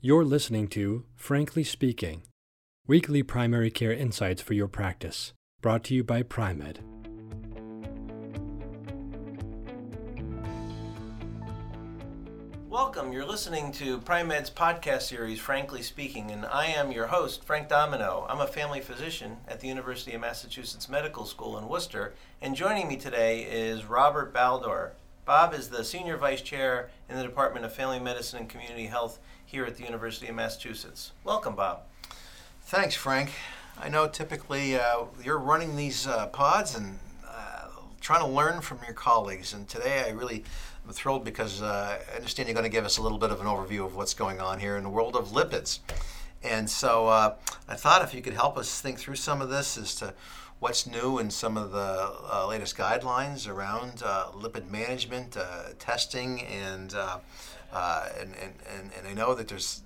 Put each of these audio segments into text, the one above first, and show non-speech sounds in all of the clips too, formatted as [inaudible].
You're listening to Frankly Speaking, weekly primary care insights for your practice, brought to you by Pri-Med. Welcome. You're listening to Pri-Med's podcast series, Frankly Speaking, and I am your host, Frank Domino. I'm a family physician at the University of Massachusetts Medical School in Worcester, and joining me today is Robert Baldor. Bob is the Senior Vice Chair in the Department of Family Medicine and Community Health here at the University of Massachusetts. Welcome, Bob. Thanks, Frank. I know typically uh, you're running these uh, pods and uh, trying to learn from your colleagues, and today I really am thrilled because uh, I understand you're going to give us a little bit of an overview of what's going on here in the world of lipids. And so uh, I thought if you could help us think through some of this as to what's new in some of the uh, latest guidelines around uh, lipid management, uh, testing, and, uh, uh, and, and, and, and I know that there's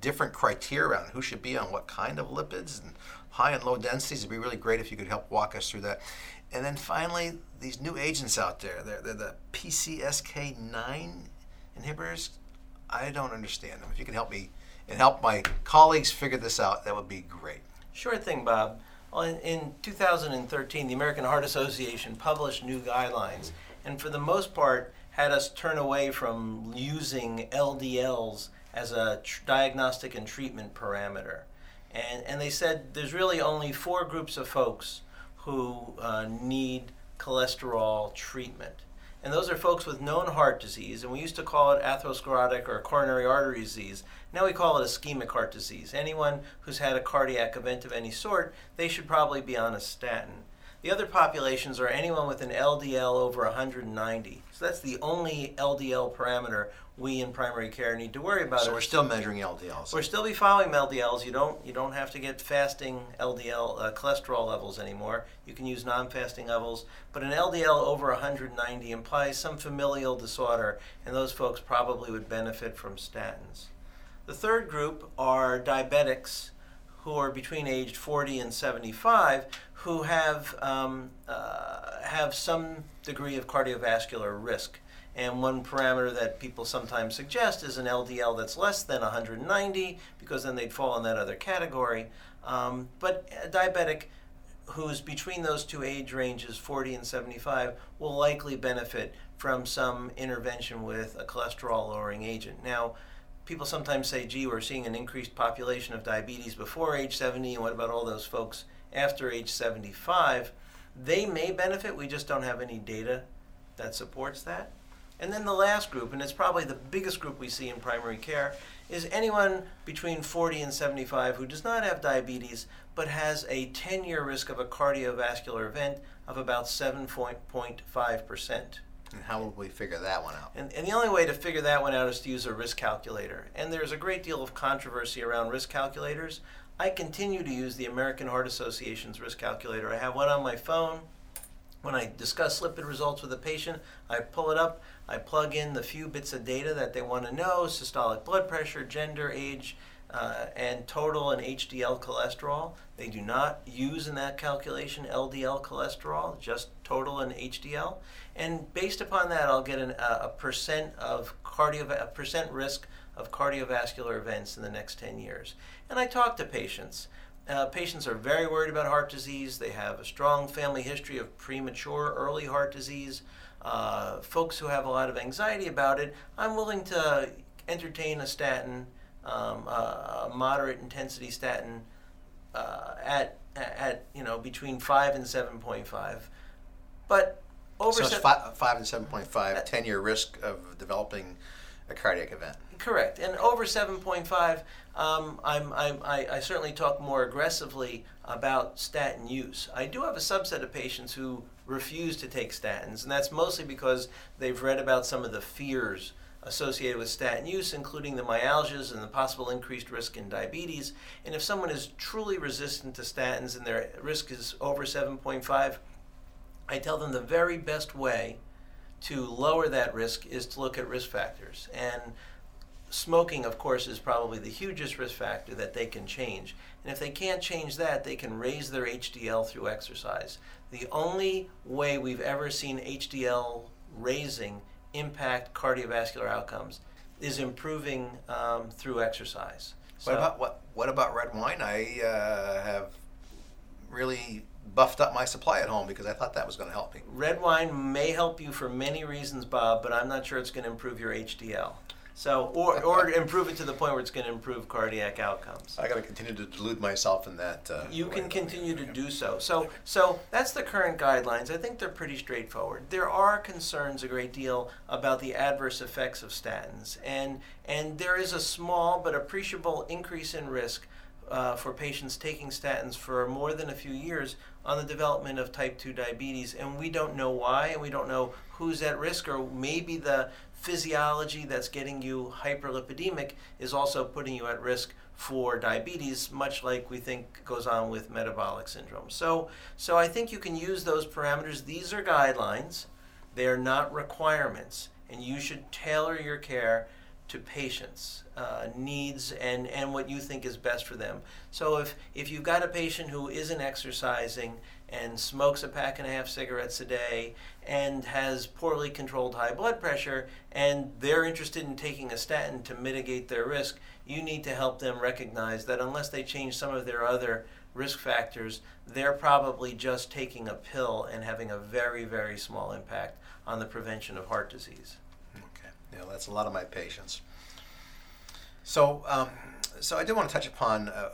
different criteria around who should be on what kind of lipids and high and low densities. It'd be really great if you could help walk us through that. And then finally, these new agents out there, they're, they're the PCSK9 inhibitors. I don't understand them. If you can help me and help my colleagues figure this out, that would be great. Sure thing, Bob. Well, in, in 2013, the American Heart Association published new guidelines, and for the most part, had us turn away from using LDLs as a tr- diagnostic and treatment parameter. And, and they said there's really only four groups of folks who uh, need cholesterol treatment. And those are folks with known heart disease, and we used to call it atherosclerotic or coronary artery disease. Now we call it ischemic heart disease. Anyone who's had a cardiac event of any sort, they should probably be on a statin. The other populations are anyone with an LDL over 190. So that's the only LDL parameter we in primary care need to worry about. So we're still measuring LDLs. We're still be following LDLs. You don't you don't have to get fasting LDL uh, cholesterol levels anymore. You can use non-fasting levels, but an LDL over 190 implies some familial disorder, and those folks probably would benefit from statins. The third group are diabetics who are between age 40 and 75 who have um, uh, have some degree of cardiovascular risk. And one parameter that people sometimes suggest is an LDL that's less than 190, because then they'd fall in that other category. Um, but a diabetic who's between those two age ranges, 40 and 75, will likely benefit from some intervention with a cholesterol lowering agent. Now, people sometimes say, gee, we're seeing an increased population of diabetes before age 70, and what about all those folks after age 75? They may benefit, we just don't have any data that supports that. And then the last group, and it's probably the biggest group we see in primary care, is anyone between 40 and 75 who does not have diabetes but has a 10 year risk of a cardiovascular event of about 7.5%. And how will we figure that one out? And, and the only way to figure that one out is to use a risk calculator. And there's a great deal of controversy around risk calculators. I continue to use the American Heart Association's risk calculator. I have one on my phone. When I discuss lipid results with a patient, I pull it up, I plug in the few bits of data that they want to know systolic blood pressure, gender, age, uh, and total and HDL cholesterol. They do not use in that calculation LDL cholesterol, just total and HDL. And based upon that, I'll get an, a, a percent of cardio, a percent risk of cardiovascular events in the next 10 years. And I talk to patients. Uh, patients are very worried about heart disease. They have a strong family history of premature early heart disease. Uh, folks who have a lot of anxiety about it, I'm willing to entertain a statin, um, a, a moderate intensity statin, uh, at at you know between five and seven point five, but over so it's se- five, five and 7.5, 10 year risk of developing a cardiac event. Correct. And over 7.5, um, I'm, I'm, I, I certainly talk more aggressively about statin use. I do have a subset of patients who refuse to take statins, and that's mostly because they've read about some of the fears associated with statin use, including the myalgias and the possible increased risk in diabetes. And if someone is truly resistant to statins and their risk is over 7.5, I tell them the very best way to lower that risk is to look at risk factors. And smoking, of course, is probably the hugest risk factor that they can change. And if they can't change that, they can raise their HDL through exercise. The only way we've ever seen HDL raising impact cardiovascular outcomes is improving um, through exercise. What about what? What about red wine? I uh, have really buffed up my supply at home because I thought that was going to help me. Red wine may help you for many reasons, Bob, but I'm not sure it's going to improve your HDL. So, or, or [laughs] improve it to the point where it's going to improve cardiac outcomes. I got to continue to delude myself in that. Uh, You can continue to do so. So, so that's the current guidelines. I think they're pretty straightforward. There are concerns a great deal about the adverse effects of statins, and and there is a small but appreciable increase in risk uh, for patients taking statins for more than a few years on the development of type 2 diabetes, and we don't know why, and we don't know who's at risk, or maybe the physiology that's getting you hyperlipidemic is also putting you at risk for diabetes, much like we think goes on with metabolic syndrome. So, so I think you can use those parameters. These are guidelines; they are not requirements, and you should tailor your care to patients' uh, needs and, and what you think is best for them. So if, if you've got a patient who isn't exercising and smokes a pack and a half cigarettes a day and has poorly controlled high blood pressure and they're interested in taking a statin to mitigate their risk, you need to help them recognize that unless they change some of their other risk factors, they're probably just taking a pill and having a very, very small impact on the prevention of heart disease. Yeah, that's a lot of my patients. So, um, so I did want to touch upon. Uh,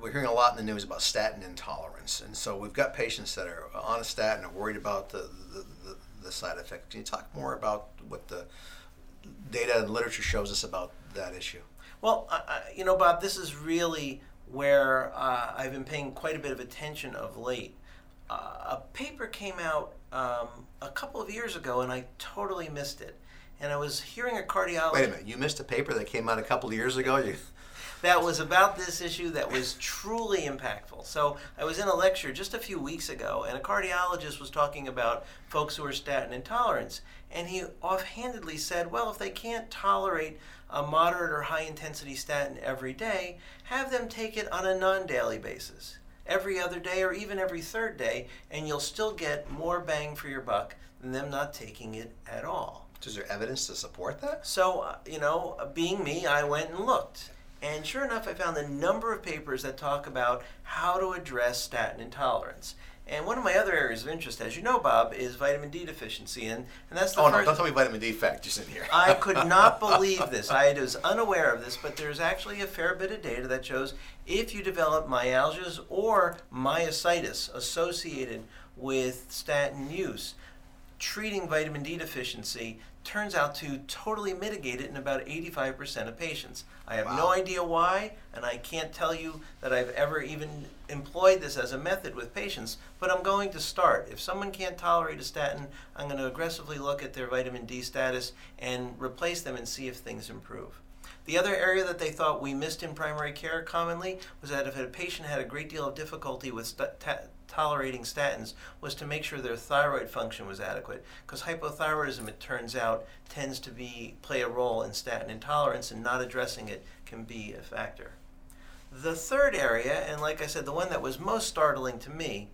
we're hearing a lot in the news about statin intolerance, and so we've got patients that are on a statin and are worried about the the, the, the side effect. Can you talk more about what the data and literature shows us about that issue? Well, you know, Bob, this is really where uh, I've been paying quite a bit of attention of late. Uh, a paper came out um, a couple of years ago, and I totally missed it. And I was hearing a cardiologist. Wait a minute, you missed a paper that came out a couple of years ago. You, [laughs] that was about this issue that was truly impactful. So I was in a lecture just a few weeks ago, and a cardiologist was talking about folks who are statin intolerant, and he offhandedly said, "Well, if they can't tolerate a moderate or high intensity statin every day, have them take it on a non-daily basis." Every other day or even every third day, and you'll still get more bang for your buck than them not taking it at all. Is there evidence to support that? So, uh, you know, being me, I went and looked. And sure enough, I found a number of papers that talk about how to address statin intolerance. And one of my other areas of interest, as you know, Bob, is vitamin D deficiency, and, and that's the oh no! Don't tell me vitamin D factors in here. I could not [laughs] believe this. I was unaware of this, but there's actually a fair bit of data that shows if you develop myalgias or myositis associated with statin use, treating vitamin D deficiency turns out to totally mitigate it in about 85% of patients. I have no idea why, and I can't tell you that I've ever even employed this as a method with patients, but I'm going to start. If someone can't tolerate a statin, I'm going to aggressively look at their vitamin D status and replace them and see if things improve. The other area that they thought we missed in primary care commonly was that if a patient had a great deal of difficulty with st- ta- tolerating statins, was to make sure their thyroid function was adequate. Because hypothyroidism, it turns out, tends to be play a role in statin intolerance, and not addressing it can be a factor. The third area, and like I said, the one that was most startling to me,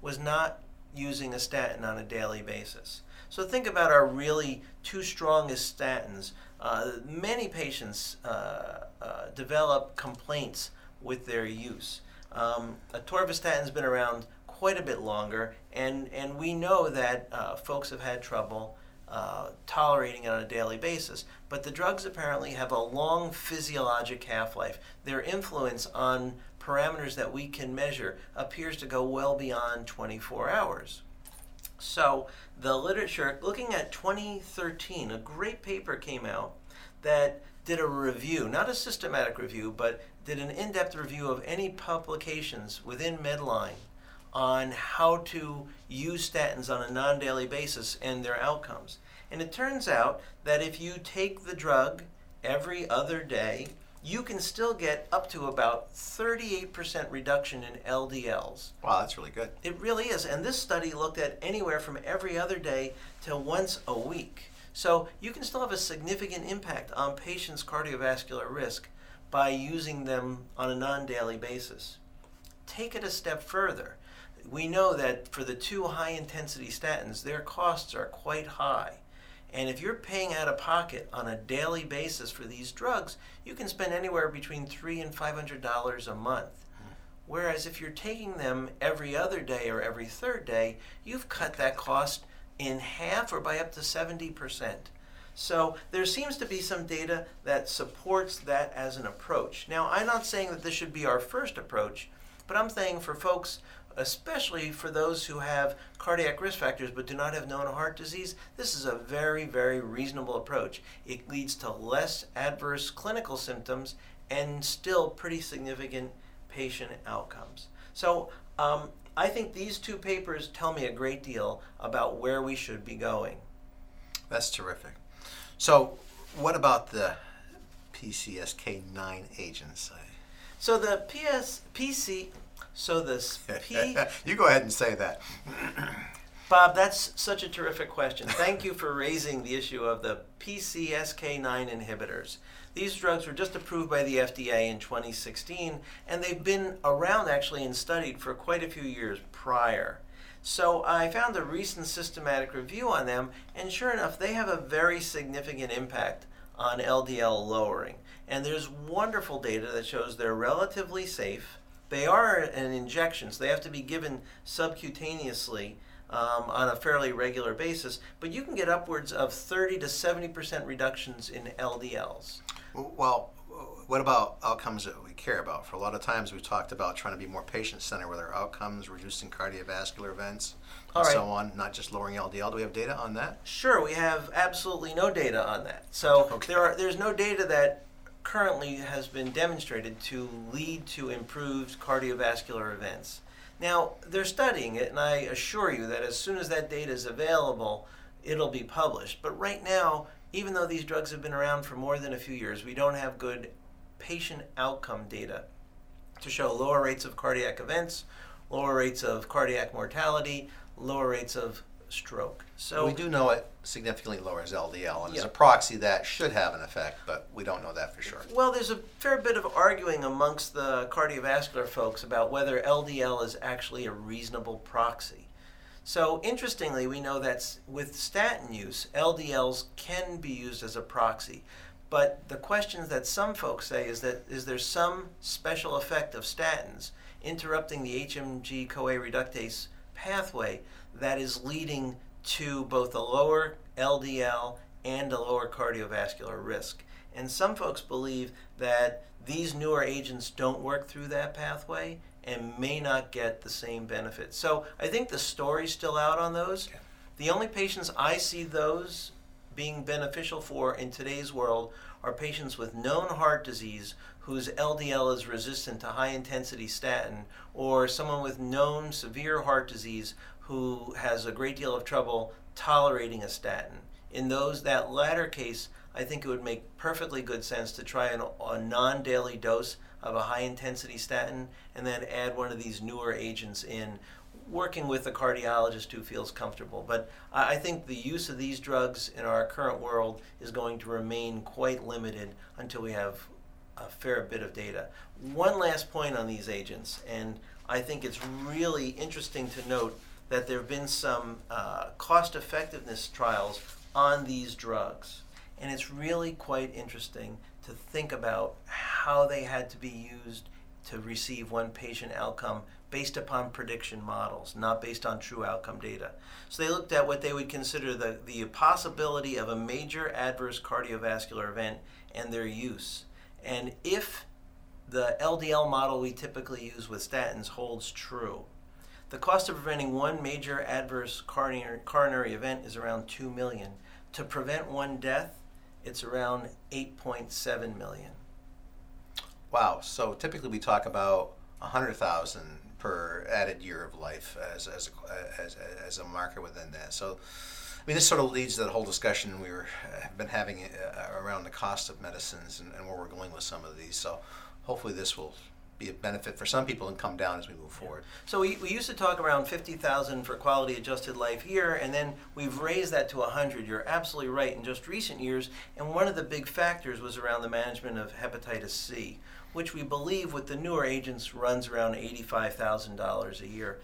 was not using a statin on a daily basis. So think about our really two strongest statins. Uh, many patients uh, uh, develop complaints with their use. Um, atorvastatin's been around quite a bit longer, and, and we know that uh, folks have had trouble uh, tolerating it on a daily basis. But the drugs apparently have a long physiologic half life. Their influence on parameters that we can measure appears to go well beyond 24 hours. So, the literature, looking at 2013, a great paper came out that did a review, not a systematic review, but did an in depth review of any publications within Medline on how to use statins on a non daily basis and their outcomes. And it turns out that if you take the drug every other day, you can still get up to about 38% reduction in LDLs. Wow, that's really good. It really is. And this study looked at anywhere from every other day to once a week. So you can still have a significant impact on patients' cardiovascular risk by using them on a non daily basis. Take it a step further. We know that for the two high intensity statins, their costs are quite high. And if you're paying out of pocket on a daily basis for these drugs, you can spend anywhere between three and five hundred dollars a month. Whereas if you're taking them every other day or every third day, you've cut that cost in half or by up to 70%. So there seems to be some data that supports that as an approach. Now, I'm not saying that this should be our first approach, but I'm saying for folks, especially for those who have cardiac risk factors but do not have known heart disease, this is a very, very reasonable approach. It leads to less adverse clinical symptoms and still pretty significant patient outcomes. So um, I think these two papers tell me a great deal about where we should be going. That's terrific. So, what about the PCSK9 agents? So the PS, PC, so this [laughs] P. you go ahead and say that. Bob, that's such a terrific question. Thank you for raising the issue of the PCSK9 inhibitors. These drugs were just approved by the FDA in 2016, and they've been around actually and studied for quite a few years prior. So I found a recent systematic review on them, and sure enough, they have a very significant impact on LDL lowering. And there's wonderful data that shows they're relatively safe. They are an injection, so they have to be given subcutaneously um, on a fairly regular basis, but you can get upwards of 30 to 70% reductions in LDLs. Well, what about outcomes that we care about? For a lot of times, we've talked about trying to be more patient-centered with our outcomes, reducing cardiovascular events, and so on, not just lowering LDL. Do we have data on that? Sure, we have absolutely no data on that. So okay. there are there's no data that currently has been demonstrated to lead to improved cardiovascular events. Now, they're studying it, and I assure you that as soon as that data is available, it'll be published. But right now, even though these drugs have been around for more than a few years, we don't have good patient outcome data to show lower rates of cardiac events, lower rates of cardiac mortality, lower rates of stroke. So we do know it significantly lowers LDL, and as a proxy, that should have an effect, but we don't know that for sure. Well, there's a fair bit of arguing amongst the cardiovascular folks about whether LDL is actually a reasonable proxy. So interestingly, we know that with statin use, LDLs can be used as a proxy. But the question that some folks say is that is there some special effect of statins interrupting the HMG CoA reductase pathway that is leading to both a lower LDL and a lower cardiovascular risk. And some folks believe that these newer agents don't work through that pathway and may not get the same benefit. So I think the story's still out on those. Okay. The only patients I see those being beneficial for in today's world are patients with known heart disease whose LDL is resistant to high intensity statin, or someone with known severe heart disease who has a great deal of trouble tolerating a statin. In those that latter case, I think it would make perfectly good sense to try an, a non-daily dose of a high-intensity statin and then add one of these newer agents in, working with a cardiologist who feels comfortable. But I, think the use of these drugs in our current world is going to remain quite limited until we have a fair bit of data. One last point on these agents, and I think it's really interesting to note that there have been some uh, cost effectiveness trials on these drugs. And it's really quite interesting to think about how they had to be used to receive one patient outcome based upon prediction models, not based on true outcome data. So they looked at what they would consider the, the possibility of a major adverse cardiovascular event and their use. And if the LDL model we typically use with statins holds true, the cost of preventing one major adverse coronary, coronary event is around 2 million. To prevent one death, it's around 8.7 million. Wow. So typically we talk about 100,000 per added year of life as, as, as, as a marker within that. So, I mean, this sort of leads to the whole discussion we were, have been having uh, around the cost of medicines and, and where we're going with some of these. So hopefully this will be a benefit for some people and come down as we move forward. So we, we used to talk around 50,000 for quality adjusted life here, and then we've raised that to 100. You're absolutely right in just recent years, and one of the big factors was around the management of hepatitis C, which we believe with the newer agents runs around $85,000 a year.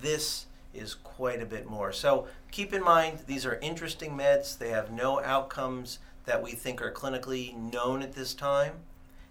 This is quite a bit more. So keep in mind, these are interesting meds. They have no outcomes that we think are clinically known at this time,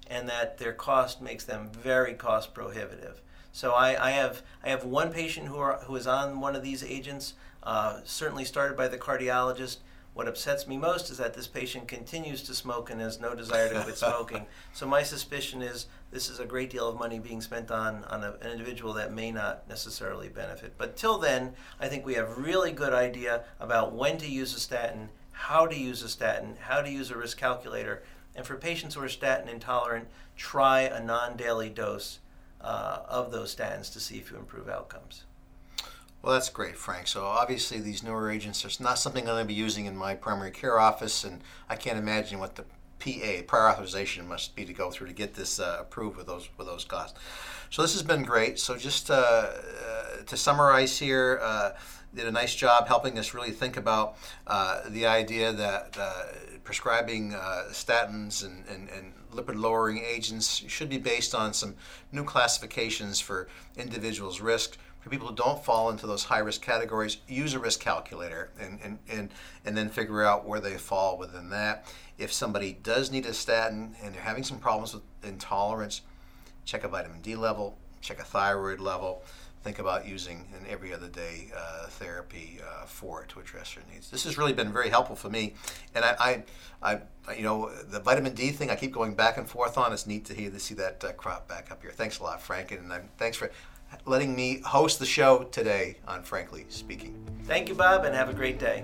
and that their cost makes them very cost prohibitive. So I, I have I have one patient who are, who is on one of these agents, uh, certainly started by the cardiologist. What upsets me most is that this patient continues to smoke and has no desire to quit [laughs] smoking. So my suspicion is this is a great deal of money being spent on, on a, an individual that may not necessarily benefit. But till then, I think we have really good idea about when to use a statin, how to use a statin, how to use a risk calculator. And for patients who are statin intolerant, try a non-daily dose uh, of those statins to see if you improve outcomes. Well, that's great, Frank. So obviously, these newer agents are not something I'm going to be using in my primary care office, and I can't imagine what the PA prior authorization must be to go through to get this uh, approved with those with those costs. So this has been great. So just uh, uh, to summarize here, uh, did a nice job helping us really think about uh, the idea that prescribing statins and, and, and lipid lowering agents should be based on some new classifications for individuals' risk for people who don't fall into those high risk categories, use a risk calculator and, and, and, and then figure out where they fall within that. If somebody does need a statin and they're having some problems with intolerance, check a vitamin D level, check a thyroid level. Think about using an every other day uh, therapy uh, for it to address your needs. This has really been very helpful for me, and I, I, I, you know, the vitamin D thing I keep going back and forth on. It's neat to hear to see that uh, crop back up here. Thanks a lot, Frank, and thanks for letting me host the show today on Frankly Speaking. Thank you, Bob, and have a great day.